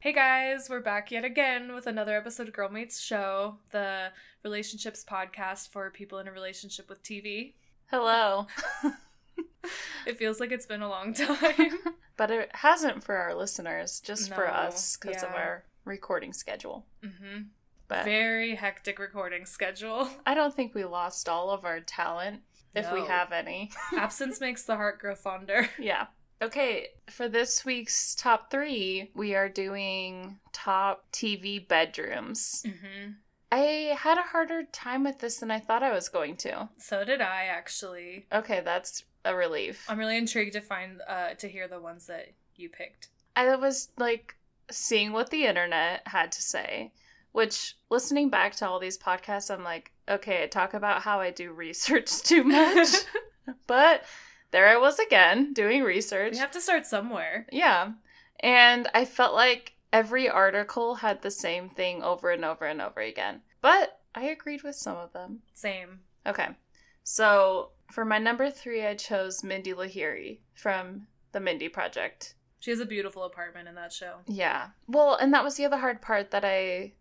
Hey guys, we're back yet again with another episode of Girl Girlmates Show, the relationships podcast for people in a relationship with TV. Hello. It feels like it's been a long time. but it hasn't for our listeners, just for us because of our recording schedule. Mm-hmm. But Very hectic recording schedule. I don't think we lost all of our talent, if we have any. Absence makes the heart grow fonder. yeah. Okay, for this week's top three, we are doing top TV bedrooms. hmm I had a harder time with this than I thought I was going to. So did I actually. Okay, that's a relief. I'm really intrigued to find uh to hear the ones that you picked. I was like seeing what the internet had to say, which listening back to all these podcasts, I'm like, okay, I talk about how I do research too much. but there I was again doing research. You have to start somewhere. yeah. And I felt like every article had the same thing over and over and over again. But I agreed with some of them. Same. Okay. So for my number three, I chose Mindy Lahiri from the Mindy Project. She has a beautiful apartment in that show. Yeah. Well, and that was the other hard part that I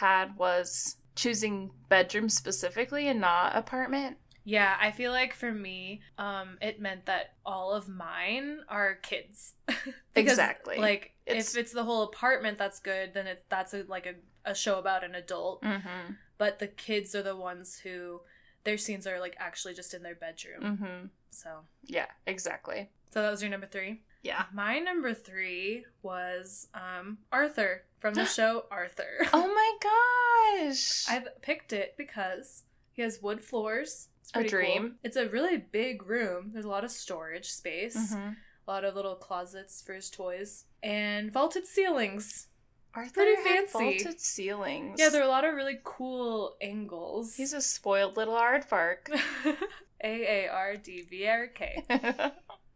had was choosing bedroom specifically and not apartment. Yeah, I feel like for me, um, it meant that all of mine are kids. Because, Exactly. Like It's- if it's the whole apartment, that's good. Then it that's a, like a, a show about an adult. Mm-hmm. But the kids are the ones who their scenes are like actually just in their bedroom. Mm-hmm. So Yeah, exactly. so that was your number three. Yeah. My number three was um Arthur from the show Arthur. Oh my gosh. I've picked it because he has wood floors. A pretty cool. dream. It's a really big room. There's a lot of storage space, Mhm. a lot of little closets for his toys, and vaulted ceilings. Arthur pretty fancy. vaulted ceilings. Yeah, there are a lot of really cool angles. He's a spoiled little aardvark. A A R D V R K.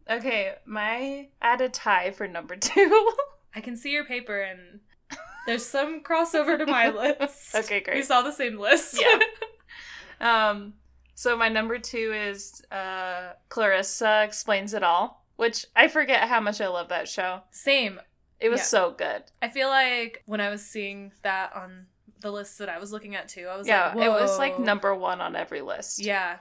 okay, my add a tie for number two. I can see your paper and there's some crossover to my list. Okay, great. We saw the same list. Yeah. Um, so my number two is uh, Clarissa Explains It All, which I forget how much I love that show. Same. It was Yeah. so good. I feel like when I was seeing that on the list that I was looking at too, I was Yeah, like, it was like number one on every list. Yeah.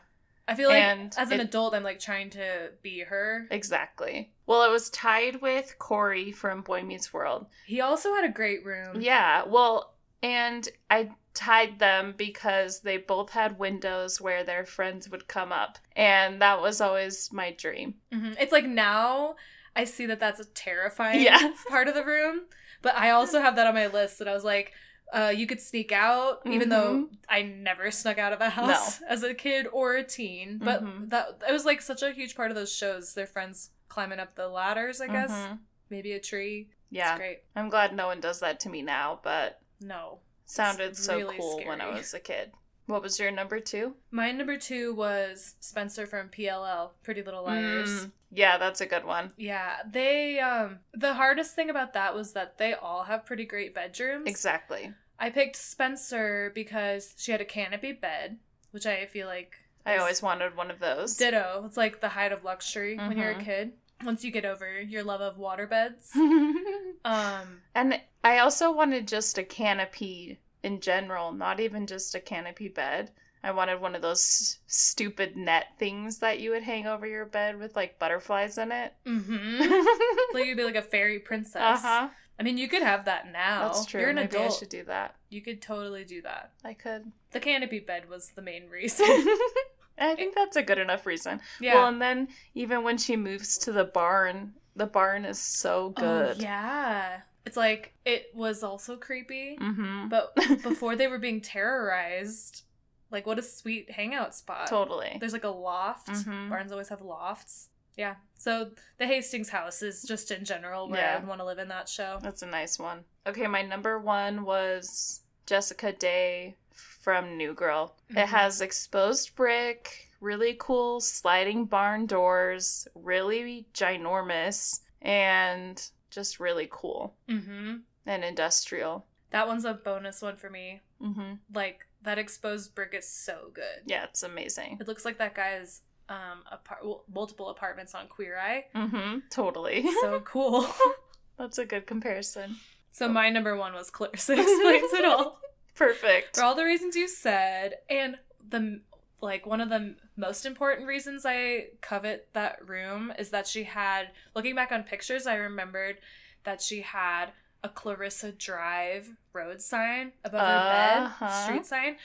I feel like And as an it- adult, I'm like trying to be her. Exactly. Well, it was tied with Corey from Boy Meets World. He also had a great room. Yeah, well, and I tied them because they both had windows where their friends would come up. And that was always my dream. Mhm. It's like now I see that that's a terrifying Yeah. part of the room, but I also have that on my list that I was like, uh, you could sneak out, even though I never snuck out of a house as a kid or a teen. But Mhm. that it was like such a huge part of those shows. Their friends climbing up the ladders, I guess. Mhm. Maybe a tree. Yeah. It's great. I'm glad no one does that to me now, but No. Sounded so really cool when I was a kid. What was your number two? My number two was Spencer from PLL, Pretty Little Liars. Mm, yeah, that's a good one. Yeah, they um the hardest thing about that was that they all have pretty great bedrooms. Exactly. I picked Spencer because she had a canopy bed, which I feel like I always wanted one of those. ditto. It's like the height of luxury when you're a Mhm. kid. Once you get over your love of water beds. um and I also wanted just a canopy in general, not even just a canopy bed. I wanted one of those s- stupid net things that you would hang over your bed with like butterflies in it. mhm. like you'd be like a fairy princess. uh-huh. I mean, you could have that now. That's true. You're an Maybe I should do that. You could totally do that. I could. The canopy bed was the main reason. I think that's a good enough reason. yeah. Well, and then even when she moves to the barn, the barn is so good. Oh, yeah. It's like it was also creepy, Mm-hmm. but before they were being terrorized, like what a sweet hangout spot. totally. There's like a loft. Mhm. Barns always have lofts. Yeah. So the Hastings house is just in general where Yeah. I would want to live in that show. That's a nice one. Okay, my number one was Jessica Day from New Girl. Mhm. It has exposed brick, really cool sliding barn doors, really ginormous, and just really cool Mm-hmm. and industrial. That one's a bonus one for me. Mm-hmm. Like that exposed brick is so good. Yeah, it's amazing. It looks like that guy's um apart- multiple apartments on Queer Eye. Mm-hmm. Totally. So cool. That's a good comparison. So my number one was Clarissa explains it all Perfect. for all the reasons you said, and the like one of the most important reasons I covet that room is that she had. Looking back on pictures, I remembered that she had a Clarissa Drive road sign above her Uh-huh. bed, street sign,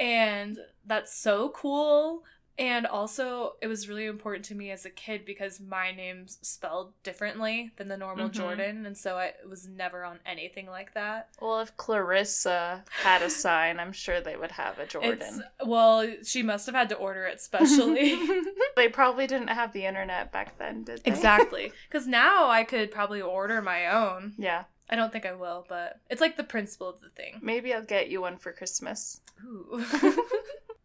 and that's so cool. And also, it was really important to me as a kid because my name's spelled differently than the normal Mhm. Jordan, and so I was never on anything like that. Well, if Clarissa had a sign, I'm sure they would have a It's Jordan. well, she must have had to order it specially. they probably didn't have the internet back then, did they? exactly, because now I could probably order my own. Yeah. I don't think I will, but it's like the principle of the thing. Maybe I'll get you one for Christmas. Ooh,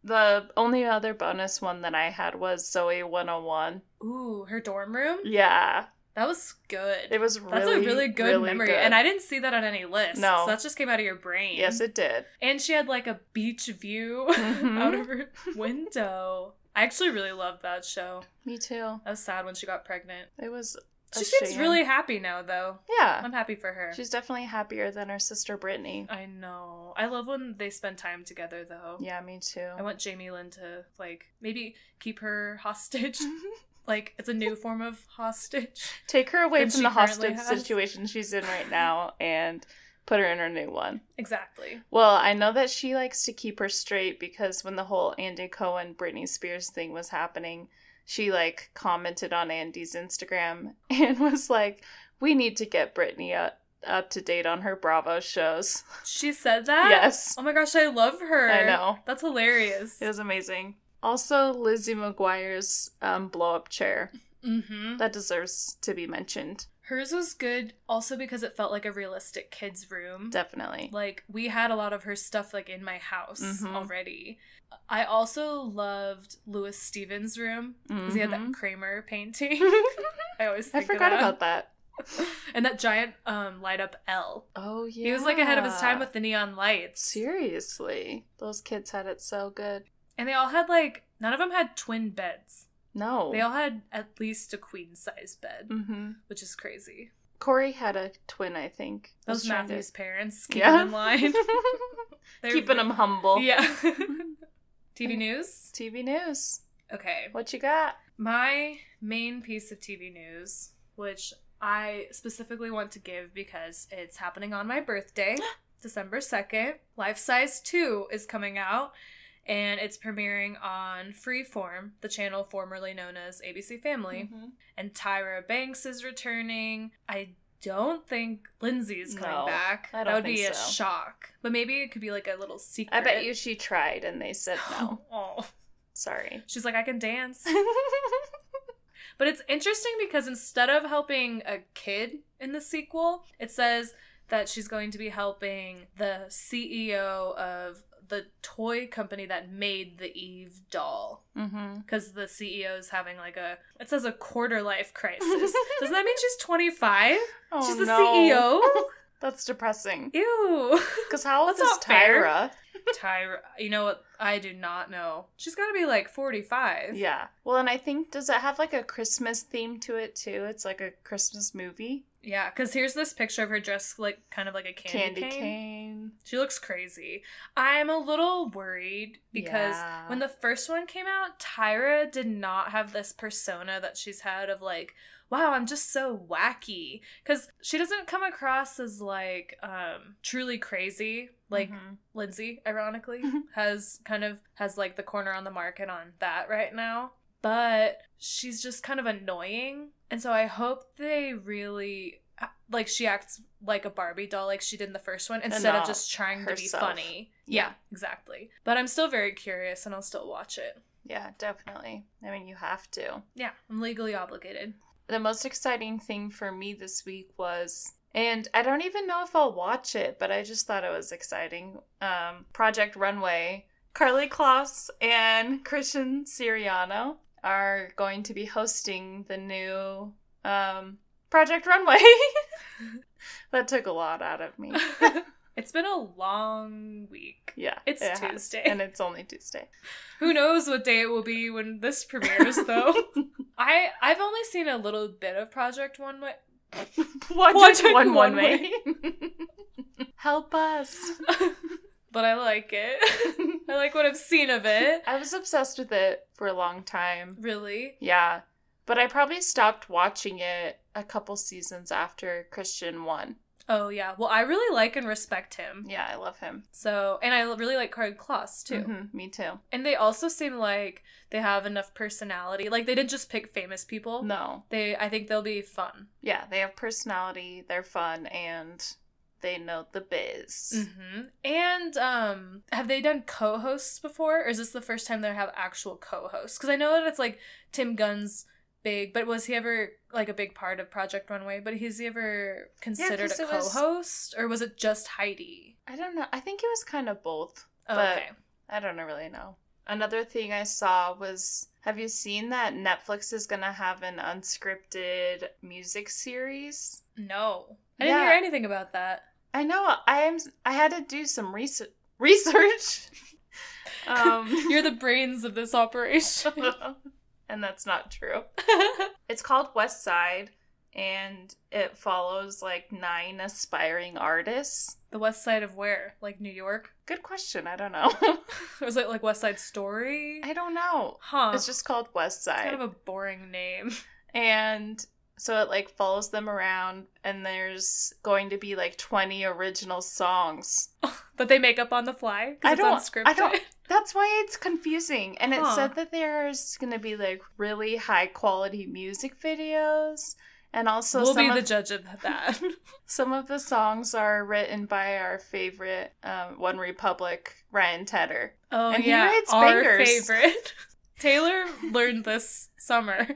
The only other bonus one that I had was Zoe 101. ooh, her dorm room. Yeah. That was good. It was really That's a really good really memory, good. and I didn't see that on any list. No. so that just came out of your brain. Yes, it did. And she had like a beach view Mhm. out of her window. I actually really loved that show. Me too. I was sad when she got pregnant. It was. She seems shame. really happy now, though. Yeah. I'm happy for her. She's definitely happier than her sister Britney. I know. I love when they spend time together, though. Yeah, me too. I want Jamie Lynn to like maybe keep her hostage. like it's a new form of hostage. Take her away from the hostage has. situation she's in right now and put her in her new one. Exactly. Well, I know that she likes to keep her straight because when the whole Andy Cohen Britney Spears thing was happening, she like commented on Andy's Instagram and was like, "We need to get Britney up, up to date on her Bravo shows." She said that. Yes. Oh my gosh, I love her. I know. That's hilarious. It was amazing. Also, Lizzie McGuire's um, blow up chair. Mm-hmm. That deserves to be mentioned. Hers was good also because it felt like a realistic kid's room. Definitely. Like we had a lot of her stuff like in my house Mhm. already. I also loved Louis Stevens' room because he had that Kramer painting. I always Mm-hmm. I forgot that. about that. and that giant um light up L. Oh yeah. He was like ahead of his time with the neon lights. Seriously, those kids had it so good. And they all had like none of them had twin beds. No. They all had at least a queen size bed, Mm-hmm. which is crazy. Corey had a twin, I think. I Those to- Matthews parents keep Yeah. in line. Keeping them humble. Yeah. TV news. TV news. Okay. What you got? My main piece of TV news, which I specifically want to give because it's happening on my birthday, December 2nd. Life Size 2 is coming out and it's premiering on Freeform, the channel formerly known as ABC Family. Mhm. And Tyra Banks is returning. I don't think Lindsay is coming No, back. I don't that would be a so. shock. But maybe it could be like a little secret. I bet you she tried and they said no. oh. Sorry. She's like, I can dance. But it's interesting because instead of helping a kid in the sequel, it says that she's going to be helping the CEO of the toy company that made the Eve doll. mm-hmm. Because the CEO is having like a, it says a quarter life crisis. Does that mean she's 25? Oh, she's the no. CEO? That's depressing. Ew. Because how old That's is not fair. Tyra? You know what? I do not know. She's got to be like 45. Yeah. Well, and I think does it have like a Christmas theme to it too? It's like a Christmas movie. Yeah, because here's this picture of her dressed like kind of like a candy, Candy cane. cane. She looks crazy. I'm a little worried because Yeah. when the first one came out, Tyra did not have this persona that she's had of like, wow, I'm just so wacky. Because she doesn't come across as like um truly crazy. Like Mhm. Lindsay, ironically, has kind of has like the corner on the market on that right now. But she's just kind of annoying. And so I hope they really like she acts like a Barbie doll like she did in the first one instead of just trying to be funny. Yeah. Yeah, exactly. But I'm still very curious and I'll still watch it. Yeah, definitely. I mean, you have to. Yeah, I'm legally obligated. The most exciting thing for me this week was, and I don't even know if I'll watch it, but I just thought it was exciting. Um, Project Runway. Karlie Kloss and Christian Siriano are going to be hosting the new um, Project Runway. that took a lot out of me. it's been a long week. Yeah, It's it has. Tuesday. and it's only Tuesday. Who knows what day it will be when this premieres though. I I've only seen a little bit of Project One Way Watch it one, one one way. Help us. but I like it. I like what I've seen of it. I was obsessed with it for a long time. Really? Yeah. But I probably stopped watching it a couple seasons after Christian won. Oh yeah. Well, I really like and respect him. Yeah, I love him. So, and I really like Craig Kloss too. Mhm, me too. And they also seem like they have enough personality. Like they didn't just pick famous people. No. They, I think they'll be fun. Yeah, they have personality, they're fun, and they know the biz. hmm And um, have they done co-hosts before, or is this the first time they have actual co-hosts? Because I know that it's like Tim Gunn's big, but was he ever like a big part of Project Runway? But has he ever considered 'cause a co-host, or was it just Heidi? I don't know. I think it was kind of both. Oh, But- okay. I don't really know. Another thing I saw was have you seen that Netflix is going to have an unscripted music series? No, I didn't Yeah. hear anything about that. I know I am I had to do some research research. um You're the brains of this operation. and that's not true. It's called West Side and it follows like nine aspiring artists. the West Side of where? Like New York? Good question. I don't know. Or was it like West Side Story? I don't know. Huh. It's just called West It's Side. kind of a boring name. and so it like follows them around and there's going to be like 20 original songs. But they make up on the fly because I it's don't- unscripted. I don't- That's why it's confusing. And it said that there's going to be like really high quality music videos and also we'll some be of the judge of that. Some of the songs are written by our favorite um, OneRepublic, Ryan Tedder. oh And he yeah, writes our bangers. favorite. Taylor learned this summer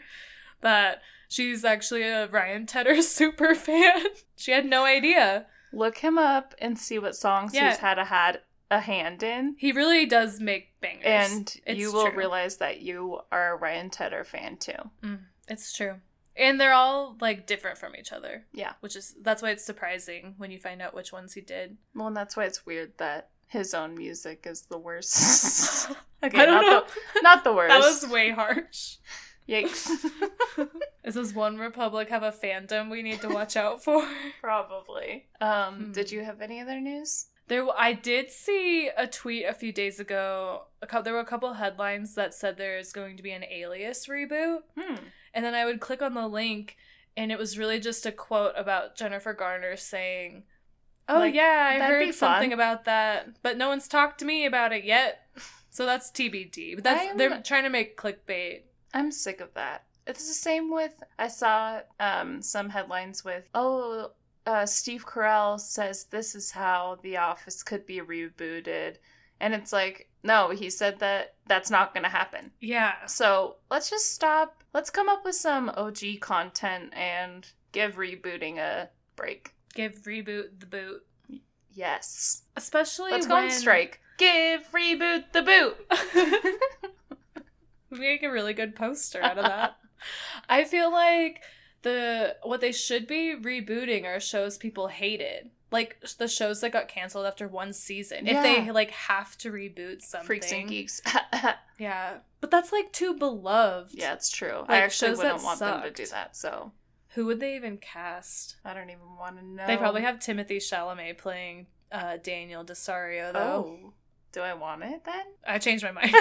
that she's actually a Ryan Tedder super fan. She had no idea. Look him up and see what songs Yeah. he's had a had a hand in, He really does make bangers, and It's you will true. realize that you are a Ryan Tedder fan too. Mm, it's true. And they're all like different from each other. Yeah. Which is that's why it's surprising when you find out which ones he did. Well, and that's why it's weird that his own music is the worst. okay, I don't not know. the not the worst. That was way harsh. Yikes. Is this OneRepublic have a fandom we need to watch out for? Probably. Um, Hmm. did you have any other news? There, I did see a tweet a few days ago. A couple, there were a couple headlines that said there's going to be an Alias reboot, Hmm. and then I would click on the link, and it was really just a quote about Jennifer Garner saying, "Oh Like, yeah, I heard something about that, but no one's talked to me about it yet." So that's TBD. But that's I'm- they're trying to make clickbait. I'm sick of that. It's the same with I saw um some headlines with oh uh, Steve Carell says this is how The Office could be rebooted, and it's like no, he said that that's not going to happen. Yeah. So let's just stop. Let's come up with some OG content and give rebooting a break. Give reboot the boot. Yes, Especially let's go when... on strike. Give reboot the boot. We make a really good poster out of that. I feel like the what they should be rebooting are shows people hated. Like the shows that got canceled after one season. If they like have to reboot something. Freaks and geeks. Yeah. But that's like too beloved. yeah, it's true. Like, I actually wouldn't want them to do that. So Who would they even cast? I don't even want to know. They probably have Timothée Chalamet playing uh, Daniel Desario though. Oh, do I want it then? I changed my mind.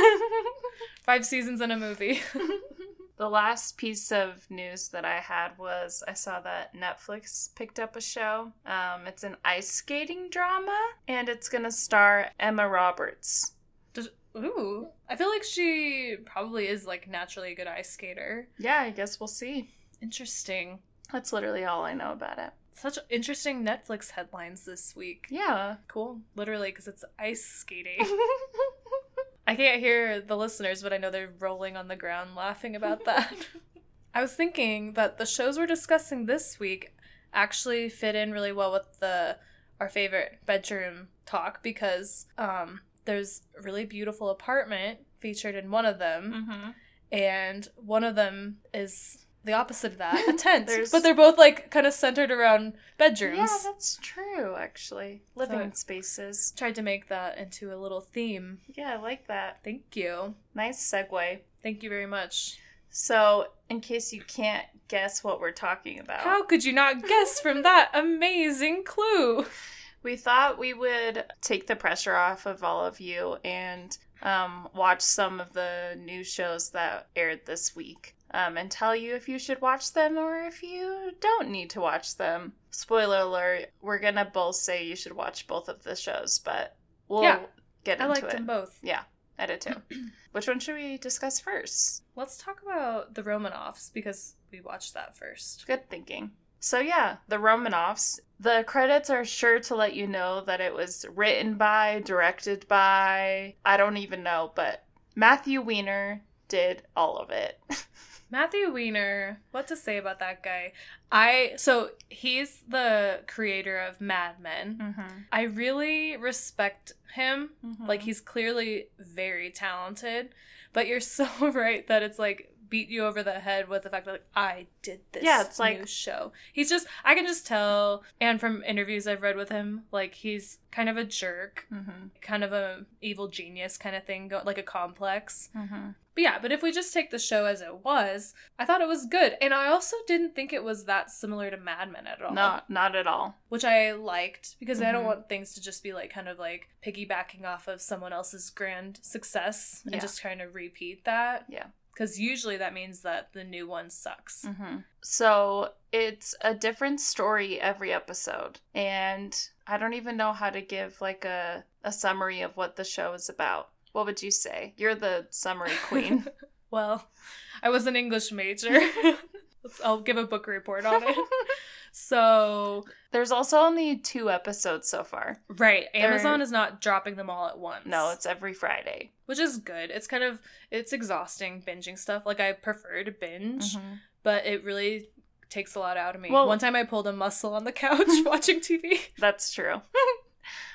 Five seasons in a movie. the last piece of news that I had was I saw that Netflix picked up a show. Um, it's an ice skating drama, and it's gonna star Emma Roberts. Does- Ooh. I feel like she probably is like naturally a good ice skater. Yeah, I guess we'll see. Interesting. That's literally all I know about it. Such interesting Netflix headlines this week. Yeah. Cool. Literally, because it's ice skating. I can't hear the listeners, but I know they're rolling on the ground laughing about that. I was thinking that the shows we're discussing this week actually fit in really well with the our favorite bedroom talk because um, there's a really beautiful apartment featured in one of them, mm-hmm. and one of them is the opposite of that, a tent. But they're both like kind of centered around bedrooms. Yeah, that's true. Actually, living So- spaces. Tried to make that into a little theme. Yeah, I like that. Thank you. Nice segue. Thank you very much. So, in case you can't guess what we're talking about, How could you not guess from that amazing clue? we thought we would take the pressure off of all of you and um, watch some of the new shows that aired this week um, and tell you if you should watch them or if you don't need to watch them. Spoiler alert, we're going to both say you should watch both of the shows, but we'll Yeah, get into it. I liked it. them both. Yeah, I did too. Which one should we discuss first? Let's talk about the Romanovs because we watched that first. Good thinking. So yeah, the Romanovs. The credits are sure to let you know that it was written by, directed by, I don't even know, but Matthew Weiner did all of it. Matthew Weiner, what to say about that guy? I so he's the creator of Mad Men. mm-hmm. I really respect him. Like he's clearly very talented, but you're so right that it's like beat you over the head with the fact that like, I did this Yeah, it's like- new show. He's just I can just tell and from interviews I've read with him, like he's kind of a jerk, Mm-hmm. kind of a evil genius kind of thing, like a complex. Mm-hmm. But yeah, but if we just take the show as it was, I thought it was good. And I also didn't think it was that similar to Mad Men at all. Not not at all. Which I liked because I don't Mhm. want things to just be like kind of like piggybacking off of someone else's grand success and Yeah. just kind of repeat that. Yeah. Because usually that means that the new one sucks. Mm-hmm. So it's a different story every episode, and I don't even know how to give like a a summary of what the show is about. What would you say? You're the summary queen. well, I was an English major. I'll give a book report on it. So, There's also only two episodes so far. right, They're- Amazon is not dropping them all at once. No, it's every Friday. which is good. It's kind of it's exhausting binging stuff. Like I prefer to binge, Mhm. but it really takes a lot out of me. Well- One time I pulled a muscle on the couch watching TV. That's true.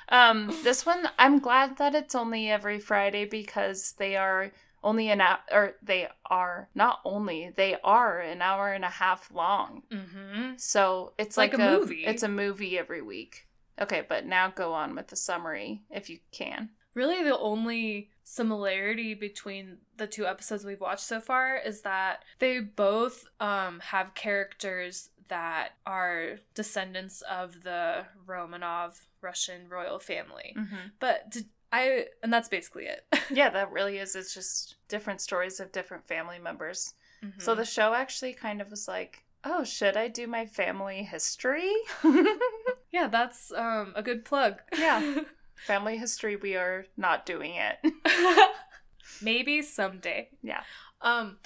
Um, this one, I'm glad that it's only every Friday because they are only an hour, or they are not only they are an hour and a half long. Mm-hmm. So it's Like like, a a, movie. It's a movie every week. Okay, but now go on with the summary if you can. Really, the only similarity between the two episodes we've watched so far is that they both um, have characters that are descendants of the Romanov Russian royal family. Mm-hmm. But did, I, and that's basically it. Yeah, that really is. It's just different stories of different family members. Mhm. So the show actually kind of was like, oh, should I do my family history? yeah, that's um, a good plug. Yeah. family history, we are not doing it. Maybe someday. Yeah. Um,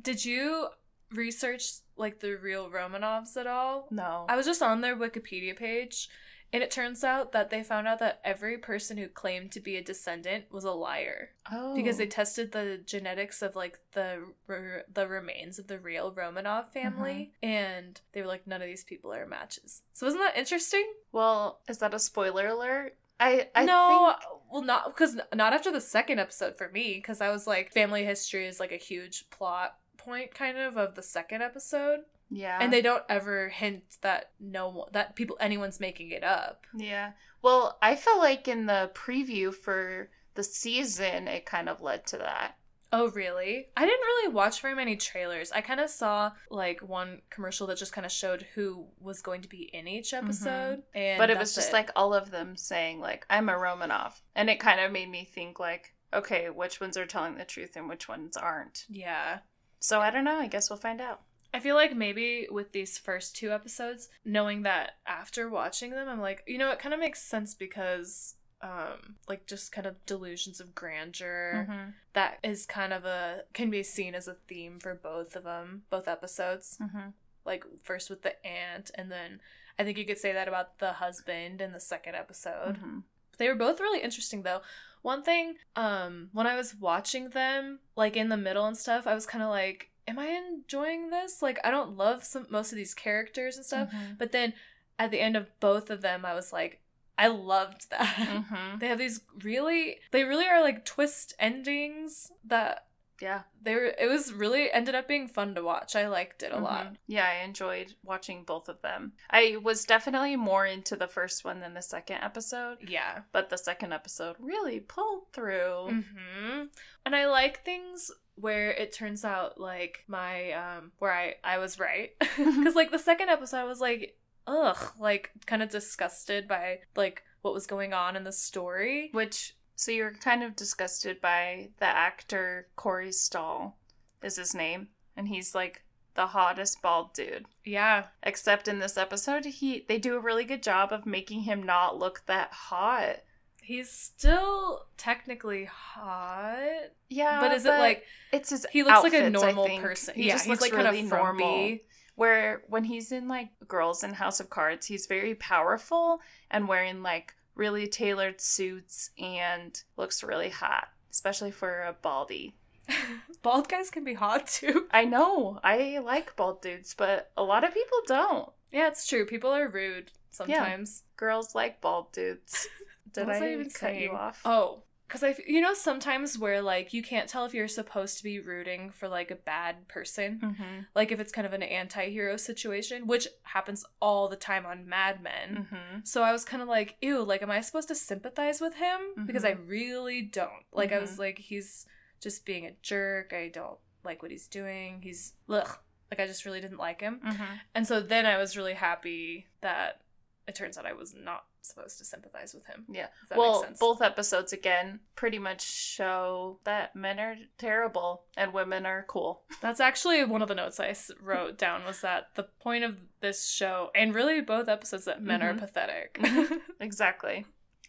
did you research like the real Romanovs at all? No. I was just on their Wikipedia page, and it turns out that they found out that every person who claimed to be a descendant was a liar oh. because they tested the genetics of like the r- the remains of the real Romanov family, and they were like, none of these people are matches. So isn't that interesting? Well, is that a spoiler alert? I, I no, think well, not because not after the second episode for me, because I was like, family history is like a huge plot point, kind of, of the second episode, yeah. and they don't ever hint that no one, that people, anyone's making it up. Yeah. Well, I feel like in the preview for the season, it kind of led to that. Oh, really? I didn't really watch very many trailers. I kind of saw like one commercial that just kind of showed who was going to be in each episode, Mm-hmm. but it was just like all of them saying, like, I'm a Romanov. And it kind of made me think, like, okay, which ones are telling the truth and which ones aren't. yeah. So I don't know. I guess we'll find out. I feel like maybe with these first two episodes, knowing that after watching them, I'm like, you know, it kind of makes sense because, um, like just kind of delusions of grandeur. Mm-hmm. That is kind of a can be seen as a theme for both of them, both episodes. Mm-hmm. Like first with the aunt, and then I think you could say that about the husband in the second episode. Mm-hmm. They were both really interesting though. One thing, um, when I was watching them, like in the middle and stuff, I was kind of like, "Am I enjoying this?" Like, I don't love some most of these characters and stuff, Mm-hmm. but then at the end of both of them, I was like, I loved that. Mm-hmm. They have these really, they really are like twist endings that Yeah. they were. It was really ended up being fun to watch. I liked it a lot. Mhm. Yeah, I enjoyed watching both of them. I was definitely more into the first one than the second episode, Yeah. but the second episode really pulled through. hmm And I like things where it turns out like my um where I I was right because like the second episode I was like ugh like kind of disgusted by like what was going on in the story. Which so you're kind of disgusted by the actor Corey Stoll is his name, and he's like the hottest bald dude. Yeah, Except in this episode, he they do a really good job of making him not look that hot. he's still technically hot, Yeah, but is it like it's his? he looks like a normal person? He yeah, just he's looks like really kind of normal. frumpy. Where when he's in like Girls in House of Cards, he's very powerful and wearing like really tailored suits and looks really hot, especially for a baldy. Bald guys can be hot too. I know I like bald dudes, but a lot of people don't. Yeah, it's true. People are rude sometimes. Yeah. Girls like bald dudes. Did I, I even cut saying? you off? Oh, because I, you know, sometimes where like you can't tell if you're supposed to be rooting for like a bad person, Mm-hmm. like if it's kind of an anti-hero situation, which happens all the time on Mad Men. Mm-hmm. So I was kind of like, ew, like, am I supposed to sympathize with him? Because I Mhm. really don't. Like, I was Mhm. like, he's just being a jerk. I don't like what he's doing. He's, ugh. Like, I just really didn't like him. Mm-hmm. And so then I was really happy that it turns out I was not supposed to sympathize with him. Yeah. Well, both episodes again pretty much show that men are terrible and women are cool. That's actually one of the notes I wrote down was that the point of this show, and really both episodes, that men are Mhm. pathetic. Exactly.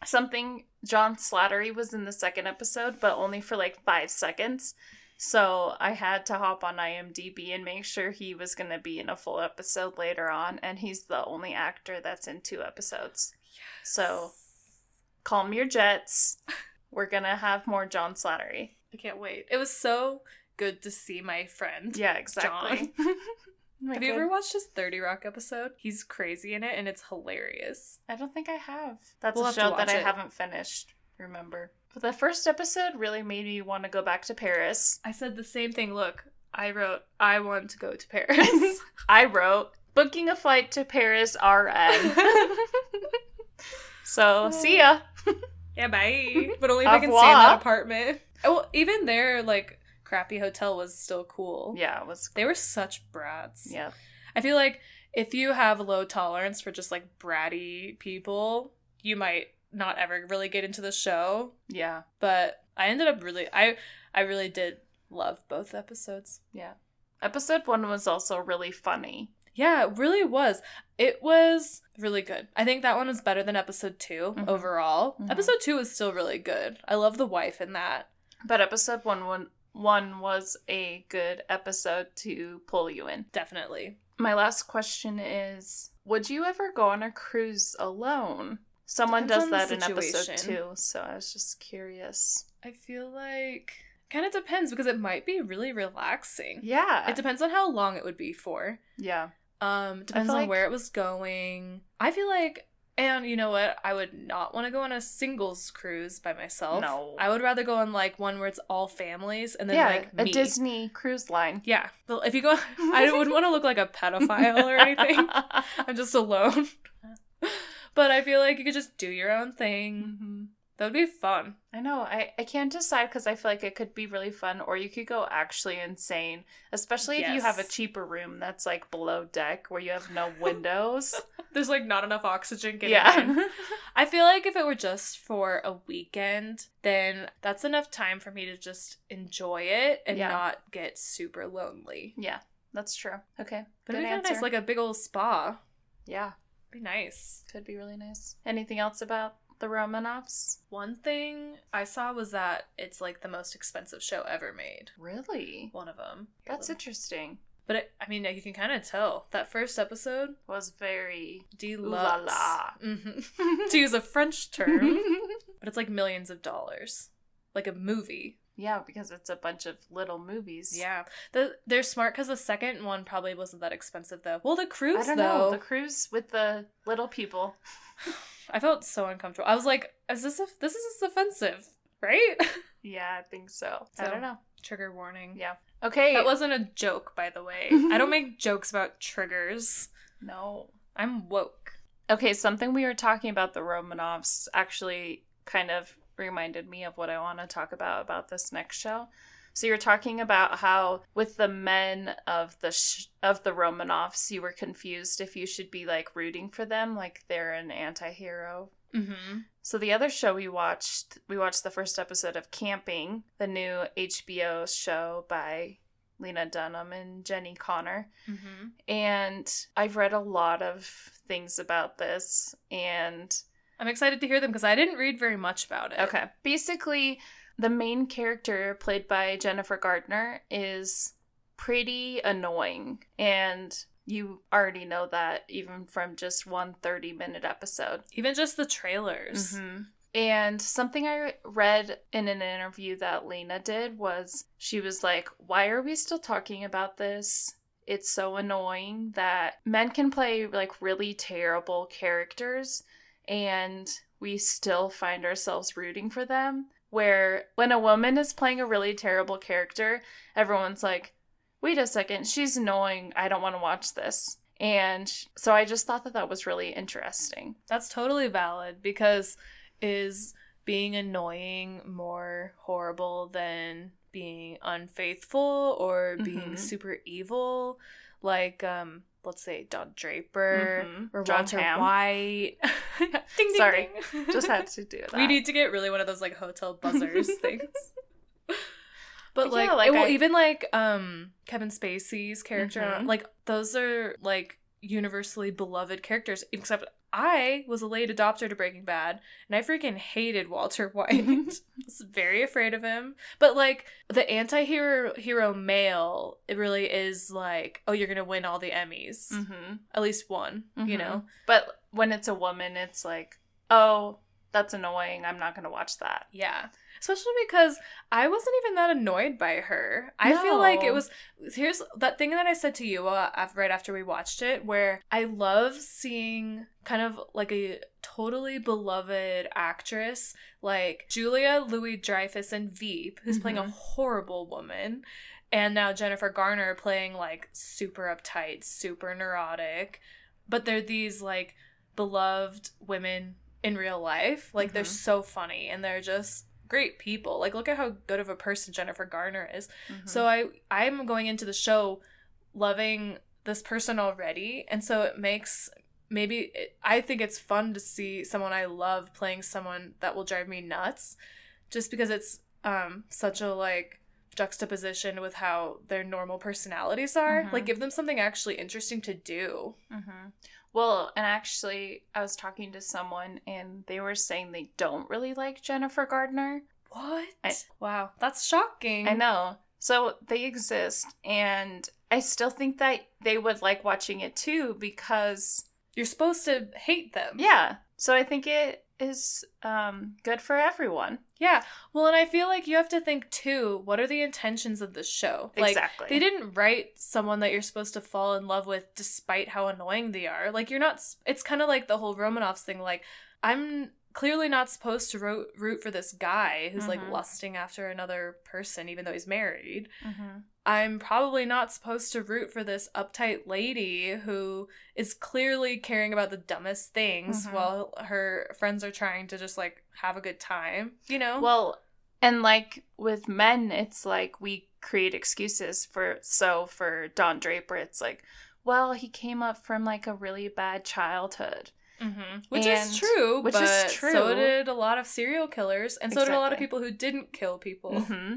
Something John Slattery was in the second episode, but only for like five seconds. So I had to hop on IMDb and make sure he was going to be in a full episode later on, and he's the only actor that's in two episodes. Yes. So calm your jets. We're gonna have more John Slattery. I can't wait. It was so good to see my friend. Yeah, exactly. My Have you ever watched his 30 Rock episode? He's crazy in it and it's hilarious. I don't think I have. That's We'll a show that I it. haven't finished. Remember, but the first episode really made me want to go back to Paris. I said the same thing. Look, I wrote, I want to go to Paris. I wrote booking a flight to Paris RN. so see ya. yeah, bye. But only if Au I can stay in that apartment. Oh, well, even their, like, crappy hotel was still cool. Yeah, it was. They were such brats. Yeah, I feel like if you have a low tolerance for just like bratty people, you might not ever really get into the show. yeah, But I ended up really I I really did love both episodes. yeah. Episode one was also really funny. Yeah, it really was. It was really good. I think that one was better than episode 2 Mhm. overall. Mhm. Episode 2 was still really good. I love the wife in that. But episode one, one, one was a good episode to pull you in. Definitely. My last question is Would you ever go on a cruise alone? Someone Depends does that in episode two, so I was just curious. I feel like kind of depends because it might be really relaxing. Yeah. It depends on how long it would be for. yeah. Um, depends on like- where it was going. I feel like, and you know what? I would not want to go on a singles cruise by myself. No. I would rather go on like one where it's all families and then yeah, like a. Disney cruise line. Yeah, if you go, I wouldn't want to look like a pedophile or anything. I'm just alone. But I feel like you could just do your own thing. Mhm. That would be fun. I know. I, I can't decide because I feel like it could be really fun, or you could go actually insane, especially if you have a cheaper room that's like below deck where you have no windows. There's like not enough oxygen getting in. yeah. I feel like if it were just for a weekend, then that's enough time for me to just enjoy it and Yeah. not get super lonely. yeah, that's true. Okay. But good it'd be nice, like a big old spa. yeah, Be nice. could be really nice. Anything else about the Romanovs? One thing I saw was that it's like the most expensive show ever made. Really? One of them. That's interesting. But it, I mean, you can kind of tell that first episode. Was very Deluxe. la. Mhm. to use a French term, but it's like millions of dollars, like a movie. Yeah, because it's a bunch of little movies. Yeah, the, they're smart because the second one probably wasn't that expensive though. Well, the cruise I don't though, know. The cruise with the little people. I felt so uncomfortable. I was like, "Is this a, this is offensive, right?" Yeah, I think so. I don't know. Trigger warning. Yeah. Okay. That wasn't a joke, by the way. I don't make jokes about triggers. no. I'm woke. Okay, something we were talking about the Romanovs actually kind of reminded me of what I want to talk about about this next show. So you're talking about how with the men of the sh- of the Romanovs, you were confused if you should be like rooting for them, like they're an anti-hero. Mm-hmm. So the other show we watched, we watched the first episode of Camping, the new HBO show by Lena Dunham and Jenni Konner. Mm-hmm. And I've read a lot of things about this and I'm excited to hear them because I didn't read very much about it. Okay. Basically, the main character, played by Jennifer Gardner, is pretty annoying. And you already know that even from just one 30 minute episode. Even just the trailers. Mhm. And something I read in an interview that Lena did was she was like, Why are we still talking about this? It's so annoying that men can play like really terrible characters and we still find ourselves rooting for them. Where when a woman is playing a really terrible character, everyone's like, Wait a second, she's annoying. I don't want to watch this. And so I just thought that that was really interesting. That's totally valid because is being annoying more horrible than being unfaithful or being Mhm. super evil? Like, um, let's say Don Draper Mhm. or John Walter Hamm. White. ding, ding, Sorry. ding. Just had to do that. we need to get really one of those like hotel buzzers things. But Yeah, like, like it will I- even like um Kevin Spacey's character, Mhm. like those are like universally beloved characters. Except I was a late adopter to Breaking Bad, and I freaking hated Walter White. I was very afraid of him. But like the anti-hero hero male, it really is like, oh, you're gonna win all the Emmys, hmm at least one. You Mhm. know, But when it's a woman, it's like, oh, that's annoying. I'm not going to watch that. Yeah. Especially because I wasn't even that annoyed by her. I feel like it was here's that thing that I said to you uh, right after we watched it where I love seeing kind of like a totally beloved actress like Julia Louis Dreyfus in Veep who's playing a Mhm. horrible woman and now Jennifer Garner playing like super uptight, super neurotic. But they're these like beloved women in real life. Like they're Mhm. so funny and they're just great people. Like look at how good of a person Jennifer Garner is. Mhm. So I I'm going into the show loving this person already and so it makes maybe it, I think it's fun to see someone I love playing someone that will drive me nuts just because it's um such a like juxtaposition with how their normal personalities are. Mhm. Like give them something actually interesting to do. hmm Well, and actually, I was talking to someone and they were saying they don't really like Jennifer Gardner. What? I- wow, that's shocking. I know. So they exist, and I still think that they would like watching it too because, You're supposed to hate them. yeah. So I think it is um, good for everyone. Yeah. Well, and I feel like you have to think too, what are the intentions of this show? Like exactly. they didn't write someone that you're supposed to fall in love with despite how annoying they are. Like you're not it's kind of like the whole Romanovs thing like I'm clearly not supposed to ro- root for this guy who's like Mhm. lusting after another person even though he's married. Mhm. I'm probably not supposed to root for this uptight lady who is clearly caring about the dumbest things Mhm. while her friends are trying to just like have a good time, you know? Well, and like with men, it's like we create excuses for. So for Don Draper, it's like, well, he came up from like a really bad childhood. Hmm Which And- is true, which but is so true. did a lot of serial killers, and so did a lot of people who didn't kill people. hmm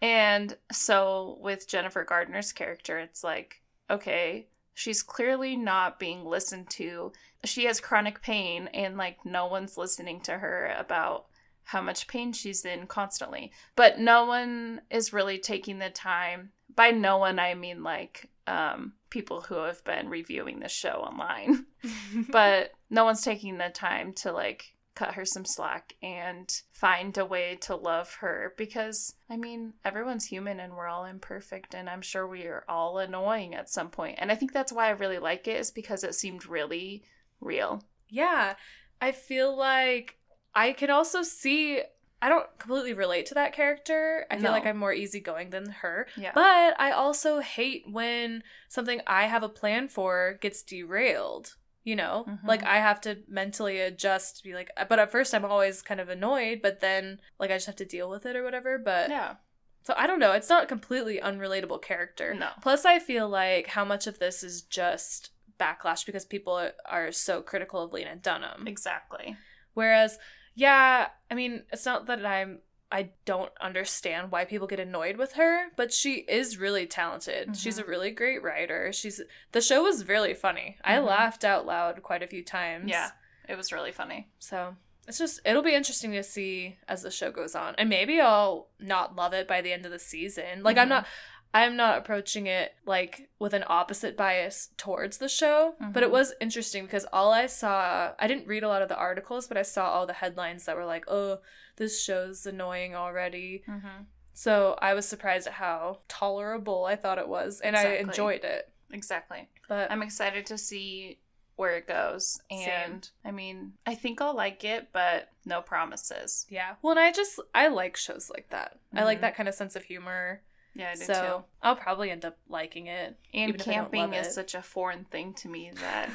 And so with Jennifer Gardner's character, it's like, okay, she's clearly not being listened to. She has chronic pain, and like no one's listening to her about how much pain she's in constantly. But no one is really taking the time. By no one, I mean like um, people who have been reviewing the show online. but no one's taking the time to like cut her some slack and find a way to love her because I mean everyone's human and we're all imperfect and I'm sure we are all annoying at some point. point and I think that's why I really like it is because it seemed really real. yeah, I feel like I can also see. I don't completely relate to that character. I feel like I'm more easygoing than her. Yeah. But I also hate when something I have a plan for gets derailed. You know, Mhm. like I have to mentally adjust to be like, but at first I'm always kind of annoyed, but then like I just have to deal with it or whatever. But yeah. So I don't know. It's not a completely unrelatable character. No. Plus, I feel like how much of this is just backlash because people are so critical of Lena Dunham. Exactly. Whereas, yeah, I mean, it's not that I'm I don't understand why people get annoyed with her, but she is really talented. She's a Mm-hmm. really great writer. She's the show was really funny. I Mhm. laughed out loud quite a few times. Yeah. It was really funny. So it's just it'll be interesting to see as the show goes on. And maybe I'll not love it by the end of the season. Like I'm Mhm. not I'm not approaching it like with an opposite bias towards the show, but it Mhm. was interesting because all I saw, I didn't read a lot of the articles, but I saw all the headlines that were like, "Oh, this show's annoying already." Mm-hmm. So I was surprised at how tolerable I thought it was, and I enjoyed it. Exactly. But I'm excited to see where it goes. Same. And I mean, I think I'll like it, but no promises. yeah, well, and I just I like shows like that. I like Mhm. that kind of sense of humor. Yeah, I do so I'll probably end up liking it. And even if I don't camping is it. such a foreign thing to me that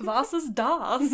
Was ist das?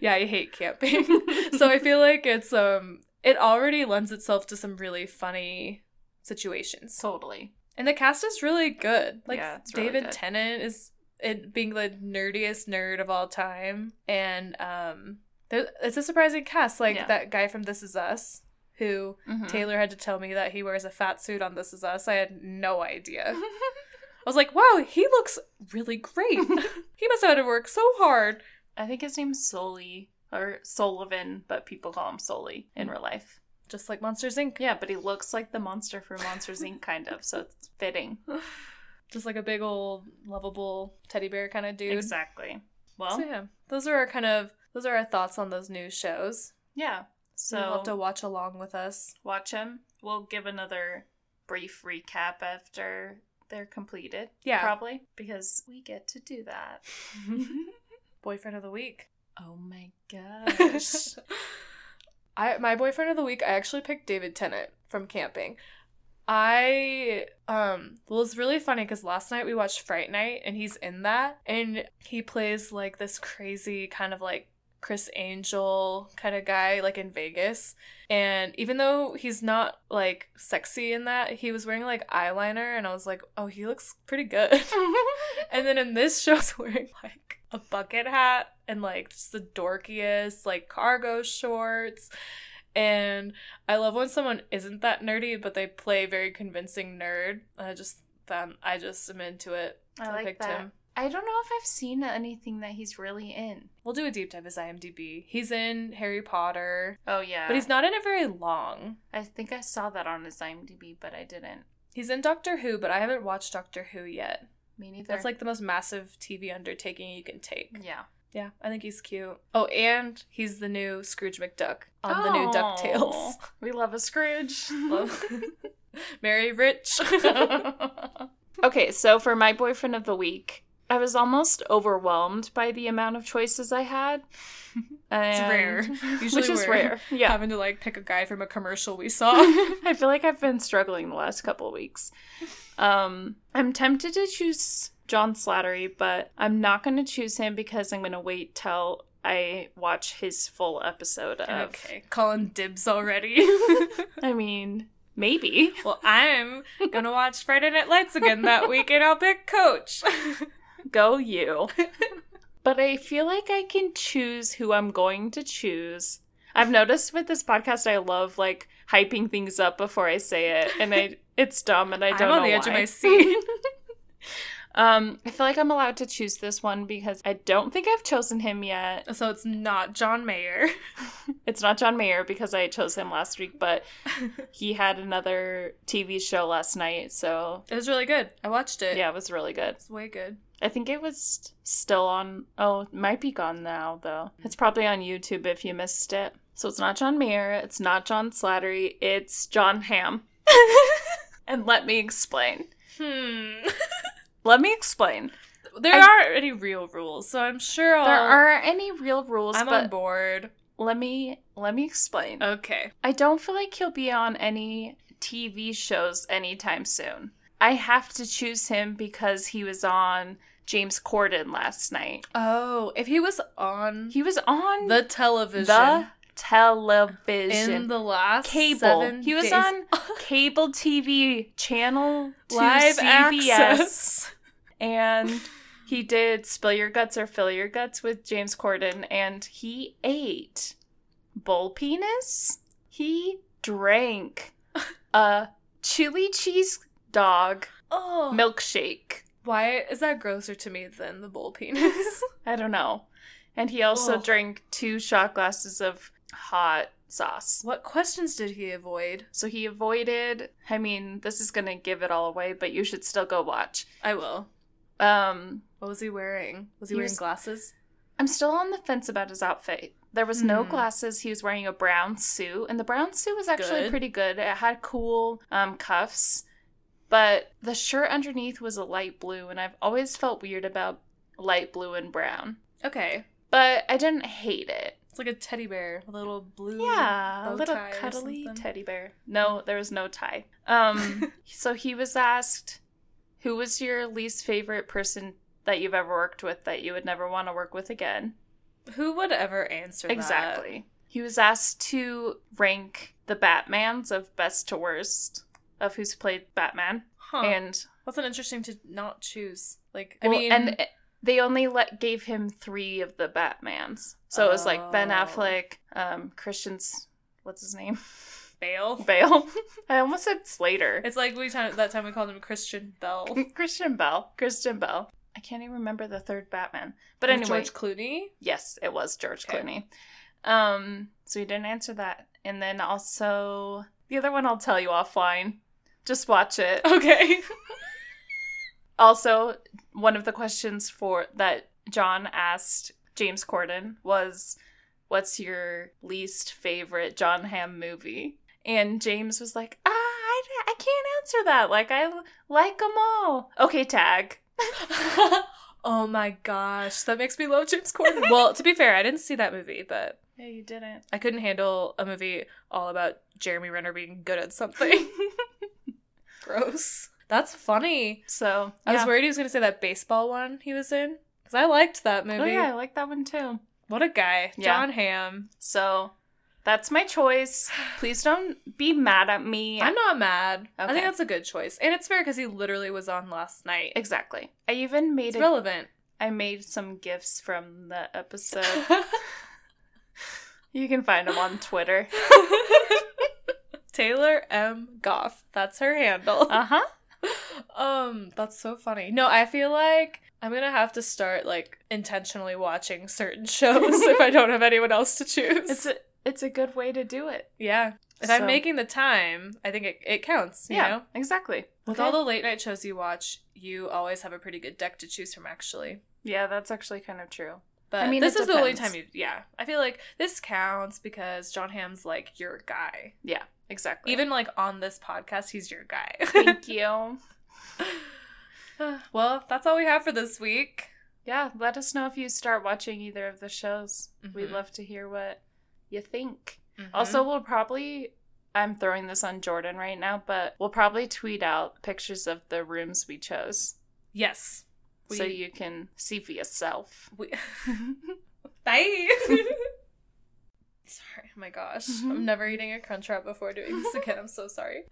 yeah, I hate camping. so I feel like it's um it already lends itself to some really funny situations. totally. And the cast is really good. Like Yeah, it's really David good. Tennant is it being the nerdiest nerd of all time. And um it's a surprising cast. Like Yeah. that guy from This Is Us, who Mhm. Taylor had to tell me that he wears a fat suit on This Is Us. I had no idea. I was like, wow, he looks really great. he must have had to work so hard. I think his name's Sully or Sullivan, but people call him Sully in Mm. real life. Just like Monsters Inc. Yeah, but he looks like the monster from Monsters Inc. kind of, so it's fitting. Just like a big old lovable teddy bear kind of dude. Exactly. Well, So yeah, those are our kind of those are our thoughts on those new shows. yeah. So you'll have to watch along with us. watch them. We'll give another brief recap after they're completed. Yeah. Probably because we get to do that. Boyfriend of the week. oh my gosh. I my boyfriend of the week. I actually picked David Tennant from camping. I um well it's really funny because last night we watched Fright Night and he's in that and he plays like this crazy kind of like Criss Angel kind of guy like in Vegas and even though he's not like sexy in that he was wearing like eyeliner and I was like oh he looks pretty good and then in this show he's wearing like a bucket hat and like just the dorkiest like cargo shorts and I love when someone isn't that nerdy, but they play very convincing nerd. I just then I just am into it. I So like picked that. him. I don't know if I've seen anything that he's really in. We'll do a deep dive as IMDb. He's in Harry Potter, Oh yeah, but he's not in it very long. I think I saw that on his IMDb, but I didn't. He's in Doctor Who, but I haven't watched Doctor Who yet. Me neither. That's like the most massive TV undertaking you can take. yeah. Yeah, I think he's cute. Oh, and he's the new Scrooge McDuck on the new Oh, DuckTales. We love a Scrooge. Love. Very rich. okay, so for my boyfriend of the week, I was almost overwhelmed by the amount of choices I had. And, rare. Usually which is rare. Yeah. Having to like pick a guy from a commercial we saw. I feel like I've been struggling the last couple of weeks. Um, I'm tempted to choose John Slattery, but I'm not going to choose him because I'm going to wait till I watch his full episode of. okay, calling dibs already. I mean, maybe. well, I'm gonna watch Friday Night Lights again that week, and I'll pick Coach. Go you. but I feel like I can choose who I'm going to choose. I've noticed with this podcast, I love like hyping things up before I say it, and I it's dumb, and I don't. Know. I'm on the edge of my seat. um, I feel like I'm allowed to choose this one because I don't think I've chosen him yet. so it's not John Mayer. It's not John Mayer because I chose him last week, but he had another TV show last night, so It was really good. I watched it. yeah, it was really good. it's way good. I think it was still on. Oh, it might be gone now though. It's probably on YouTube if you missed it. So it's not John Mayer. It's not John Slattery. It's Jon Hamm. and let me explain. Hmm. Let me explain. there I- aren't any real rules, so I'm sure I'll, There are any real rules, I'm on board. let me let me explain. Okay. I don't feel like he'll be on any TV shows anytime soon. I have to choose him because he was on James Corden last night. Oh, if he was on He was on the television, the television. In the last cable. He was days- on cable TV channel live CBS. access. and he did spill your guts or fill your guts with James Corden and he ate bull penis. He drank a chili cheese dog Oh, milkshake. Why is that grosser to me than the bull penis? I don't know. And he also Ugh. drank two shot glasses of hot sauce. what questions did he avoid? So he avoided, I mean, this is going to give it all away, but you should still go watch. I will. Um What was he wearing? Was he, He wearing was- glasses? I'm still on the fence about his outfit. There was no Hmm. glasses. He was wearing a brown suit, and the brown suit was actually Good. pretty good. It had cool um, cuffs, but the shirt underneath was a light blue, and I've always felt weird about light blue and brown. Okay. But I didn't hate it. It's like a teddy bear a little blue Yeah, a little cuddly teddy bear. No, there was no tie. Um, so he was asked, "Who was your least favorite person that you've ever worked with that you would never want to work with again?" Who would ever answer that? Exactly. He was asked to rank the Batmans of best to worst of who's played Batman, Huh. and That's an interesting to not choose. Like, I mean, and they only let gave him three of the Batmans. So it was like Ben Oh. Affleck, um, Christian's, what's his name, Bale. Bale. I almost said Slater. It's like we time that time we called him Christian Bell. Christian Bell. Christian Bell. I can't even remember the third Batman. But With anyway, George Clooney. yes, it was George Okay. Clooney. Um, so he didn't answer that. And then also the other one I'll tell you offline. Just watch it. Okay. Also, one of the questions for that Jon asked James Corden was what's your least favorite Jon Hamm movie? And James was like, ah, I, I can't answer that. Like, I like them all. Okay, tag. oh my gosh, that makes me love James Corden. well, to be fair, I didn't see that movie, but Yeah, you didn't. I couldn't handle a movie all about Jeremy Renner being good at something. Gross. That's funny. So, I was yeah. worried he was going to say that baseball one he was in because I liked that oh, movie. Oh, yeah, I like that one too. What a guy, Yeah. Jon Hamm. So, that's my choice. Please don't be mad at me. I'm not mad. I think that's a good choice, and it's fair because he literally was on last night. Exactly. I even made It's a relevant. I made some gifts from the episode. you can find them on Twitter. Taylor M. Goff. That's her handle. Uh huh. um, that's so funny. No, I feel like I'm gonna have to start like intentionally watching certain shows if I don't have anyone else to choose. It's a it's a good way to do it. yeah. If So- I'm making the time, I think it, it counts, you yeah, know? exactly. With Okay. all the late night shows you watch, you always have a pretty good deck to choose from actually. yeah, that's actually kind of true. But I mean, this is the only time you yeah. I feel like this counts because Jon Hamm's like your guy. Yeah, exactly. Even like on this podcast, he's your guy. thank you. well, that's all we have for this week. Yeah, let us know if you start watching either of the shows. We'd Mhm. love to hear what you think. Mhm. Also, we'll probably. I'm throwing this on Jordan right now, but we'll probably tweet out pictures of the rooms we chose yes. so you can see for yourself. We- Bye. Sorry. Oh my gosh. I'm mm-hmm. never eating a crunch wrap before doing this again. I'm so sorry.